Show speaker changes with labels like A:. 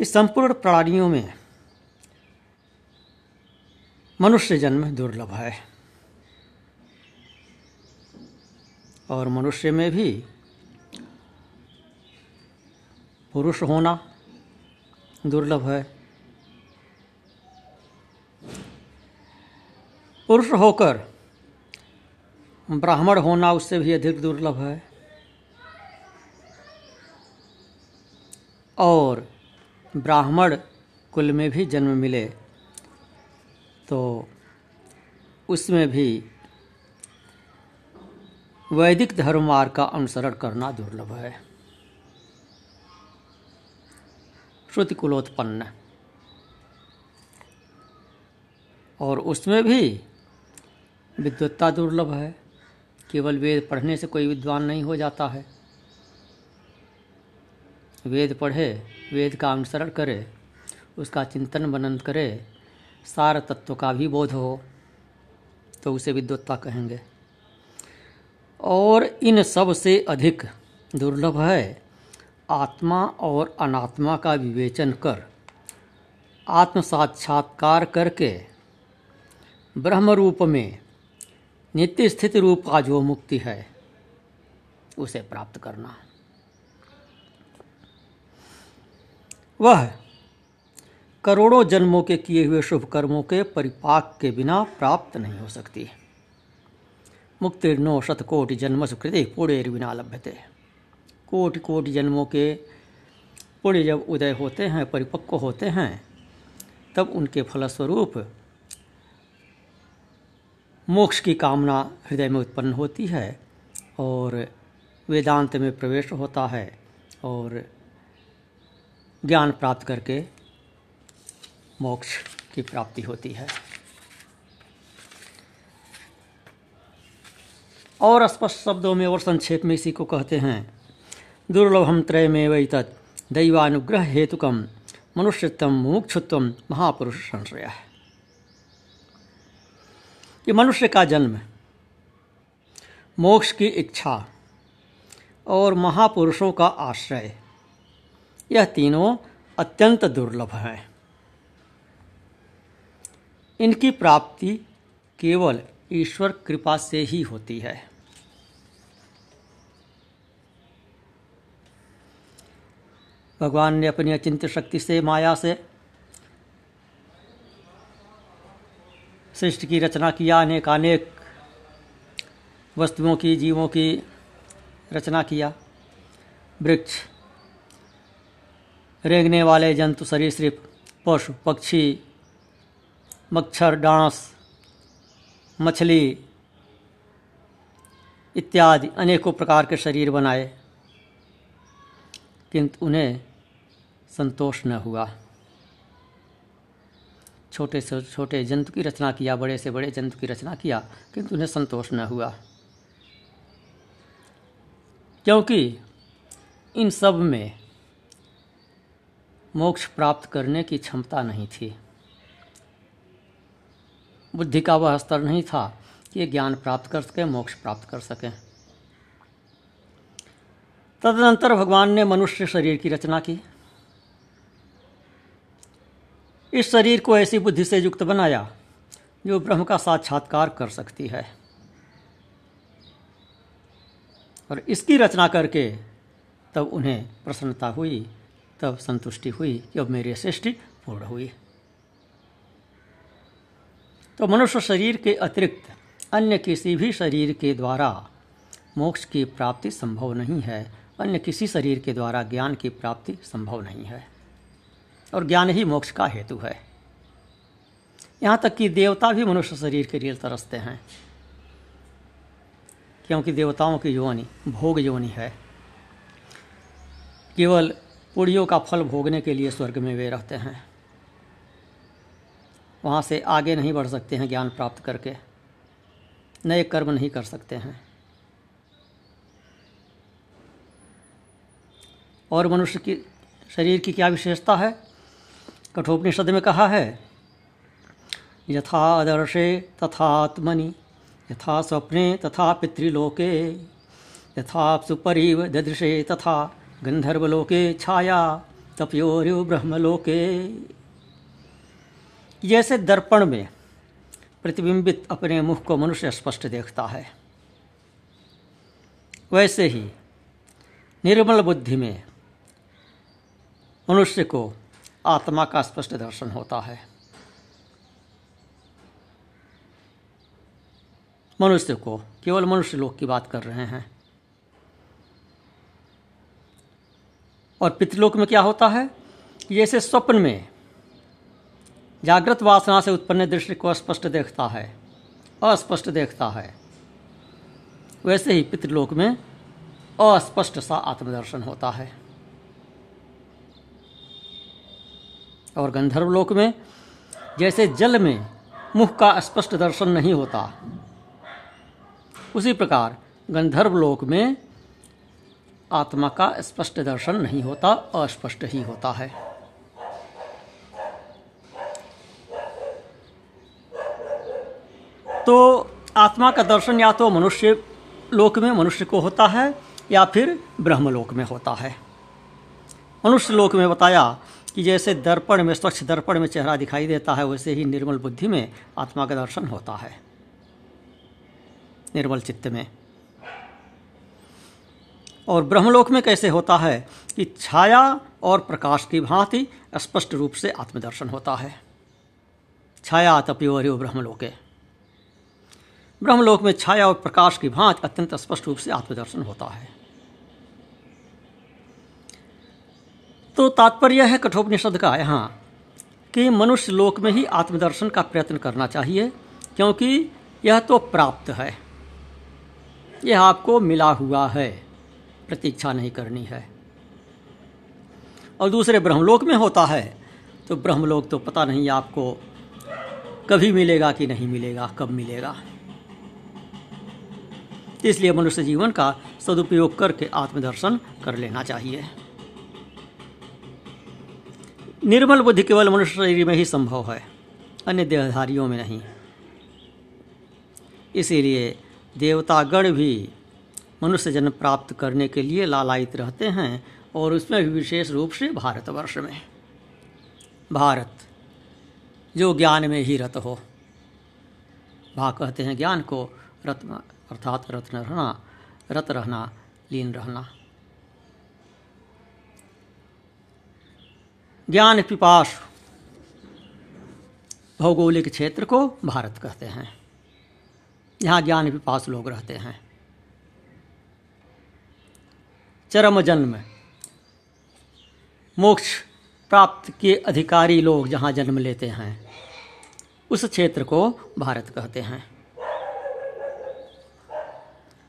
A: इस संपूर्ण प्राणियों में मनुष्य जन्म दुर्लभ है। और मनुष्य में भी पुरुष होना दुर्लभ है। पुरुष होकर ब्राह्मण होना उससे भी अधिक दुर्लभ है। और ब्राह्मण कुल में भी जन्म मिले तो उसमें भी वैदिक धर्म मार्ग का अनुसरण करना दुर्लभ है। श्रुति कुलोत्पन्न और उसमें भी विद्वत्ता दुर्लभ है, केवल वेद पढ़ने से कोई विद्वान नहीं हो जाता है। वेद पढ़े वेद का अनुसरण करे, उसका चिंतन मनन करे, सार तत्व का भी बोध हो तो उसे विद्वत्ता कहेंगे। और इन सबसे अधिक दुर्लभ है, आत्मा और अनात्मा का विवेचन कर आत्म साक्षात्कार करके ब्रह्म रूप में नित्य स्थित रूप का जो मुक्ति है, उसे प्राप्त करना। वह करोड़ों जन्मों के किए हुए शुभ कर्मों के परिपाक के बिना प्राप्त नहीं हो सकती। मुक्तिर्नो शतकोटि जन्म सुकृति पुण्य बिना लभ्यते कोटि कोटि जन्मों के पुण्य जब उदय होते हैं, परिपक्व होते हैं, तब उनके फलस्वरूप मोक्ष की कामना हृदय में उत्पन्न होती है और वेदांत में प्रवेश होता है और ज्ञान प्राप्त करके मोक्ष की प्राप्ति होती है। और स्पष्ट शब्दों में और संक्षेप में इसी को कहते हैं, दुर्लभम त्रय में वही तत् दैवानुग्रह हेतुकम मनुष्यत्व मुमुक्षुत्व महापुरुष संश्रय है कि मनुष्य का जन्म, मोक्ष की इच्छा और महापुरुषों का आश्रय यह तीनों अत्यंत दुर्लभ हैं। इनकी प्राप्ति केवल ईश्वर कृपा से ही होती है। भगवान ने अपनी अचिंत्य शक्ति से, माया से, सृष्टि की रचना किया अनेक अनेक वस्तुओं की, जीवों की रचना किया। वृक्ष रेंगने वाले जंतु सरीसृप पशु, पक्षी, मच्छर, डांस, मछली इत्यादि अनेकों प्रकार के शरीर बनाए, किंतु उन्हें संतोष न हुआ। छोटे से छोटे जंतु की रचना किया, बड़े से बड़े जंतु की रचना किया, किंतु उन्हें संतोष न हुआ। क्योंकि इन सब में मोक्ष प्राप्त करने की क्षमता नहीं थी। बुद्धि का वह स्तर नहीं था कि ज्ञान प्राप्त कर सके, मोक्ष प्राप्त कर सके। तदनंतर भगवान ने मनुष्य शरीर की रचना की। इस शरीर को ऐसी बुद्धि से युक्त बनाया जो ब्रह्म का साक्षात्कार कर सकती है। और इसकी रचना करके तब उन्हें प्रसन्नता हुई। तब संतुष्टि हुई कि अब मेरी सृष्टि पूर्ण हुई। तो मनुष्य शरीर के अतिरिक्त अन्य किसी भी शरीर के द्वारा मोक्ष की प्राप्ति संभव नहीं है। अन्य किसी शरीर के द्वारा ज्ञान की प्राप्ति संभव नहीं है। और ज्ञान ही मोक्ष का हेतु है। यहाँ तक कि देवता भी मनुष्य शरीर के लिए तरसते हैं। क्योंकि देवताओं की योनि, भोग योनि है। केवल पुड़ियों का फल भोगने के लिए स्वर्ग में वे रहते हैं। वहाँ से आगे नहीं बढ़ सकते हैं ज्ञान प्राप्त करके। नए कर्म नहीं कर सकते हैं। और मनुष्य की, शरीर की क्या विशेषता है? कठोपनिषद में कहा है यथा आदर्शे तथात्मनि, यथा स्वप्ने तथा पितृलोके, यथा सुपरिव ददृशे तथा गंधर्वलोके छाया तपयोर्यो ब्रह्मलोके। जैसे दर्पण में प्रतिबिंबित अपने मुख को मनुष्य स्पष्ट देखता है, वैसे ही निर्मल बुद्धि में मनुष्य को आत्मा का स्पष्ट दर्शन होता है। मनुष्य को केवल मनुष्य लोग की बात कर रहे हैं। और पितृलोक में क्या होता है? जैसे स्वप्न में, जागृत वासना से उत्पन्न दृश्य को स्पष्ट देखता है, अस्पष्ट देखता है। वैसे ही पितृलोक में अस्पष्ट सा आत्मदर्शन होता है। और गंधर्व लोक में जैसे जल में मुख का स्पष्ट दर्शन नहीं होता, उसी प्रकार गंधर्व लोक में आत्मा का स्पष्ट दर्शन नहीं होता, अस्पष्ट ही होता है। तो आत्मा का दर्शन या तो मनुष्य लोक में मनुष्य को होता है, या फिर ब्रह्मलोक में होता है। मनुष्य लोक में बताया कि जैसे दर्पण में, स्वच्छ दर्पण में चेहरा दिखाई देता है, वैसे ही निर्मल बुद्धि में आत्मा का दर्शन होता है। निर्मल चित्त में। और ब्रह्मलोक में कैसे होता है कि छाया और प्रकाश की भांति स्पष्ट रूप से आत्मदर्शन होता है। छाया तपियो ब्रह्मलोके। ब्रह्मलोक में छाया और प्रकाश की भांति अत्यंत स्पष्ट रूप से आत्मदर्शन होता है। तो तात्पर्य है कठोपनिषद का यहाँ कि मनुष्य लोक में ही आत्मदर्शन का प्रयत्न करना चाहिए, क्योंकि यह तो प्राप्त है। यह आपको मिला हुआ है। प्रतीक्षा नहीं करनी है। और दूसरे ब्रह्मलोक में होता है तो ब्रह्मलोक तो पता नहीं आपको कभी मिलेगा कि नहीं मिलेगा, कब मिलेगा। इसलिए मनुष्य जीवन का सदुपयोग करके आत्मदर्शन कर लेना चाहिए। निर्मल बुद्धि केवल मनुष्य शरीर में ही संभव है, अन्य देहधारियों में नहीं। इसीलिए देवतागण भी मनुष्य जन्म प्राप्त करने के लिए लालायित रहते हैं और उसमें भी विशेष रूप से भारतवर्ष में। भारत, जो ज्ञान में ही रत हो। भा कहते हैं ज्ञान को, रत्न अर्थात रत्न रहना, रत रहना, लीन रहना। ज्ञान पिपाश, भौगोलिक क्षेत्र को भारत कहते हैं। यहाँ ज्ञान पिपास लोग रहते हैं। चरम जन्म मोक्ष प्राप्त के अधिकारी लोग जहाँ जन्म लेते हैं, उस क्षेत्र को भारत कहते हैं।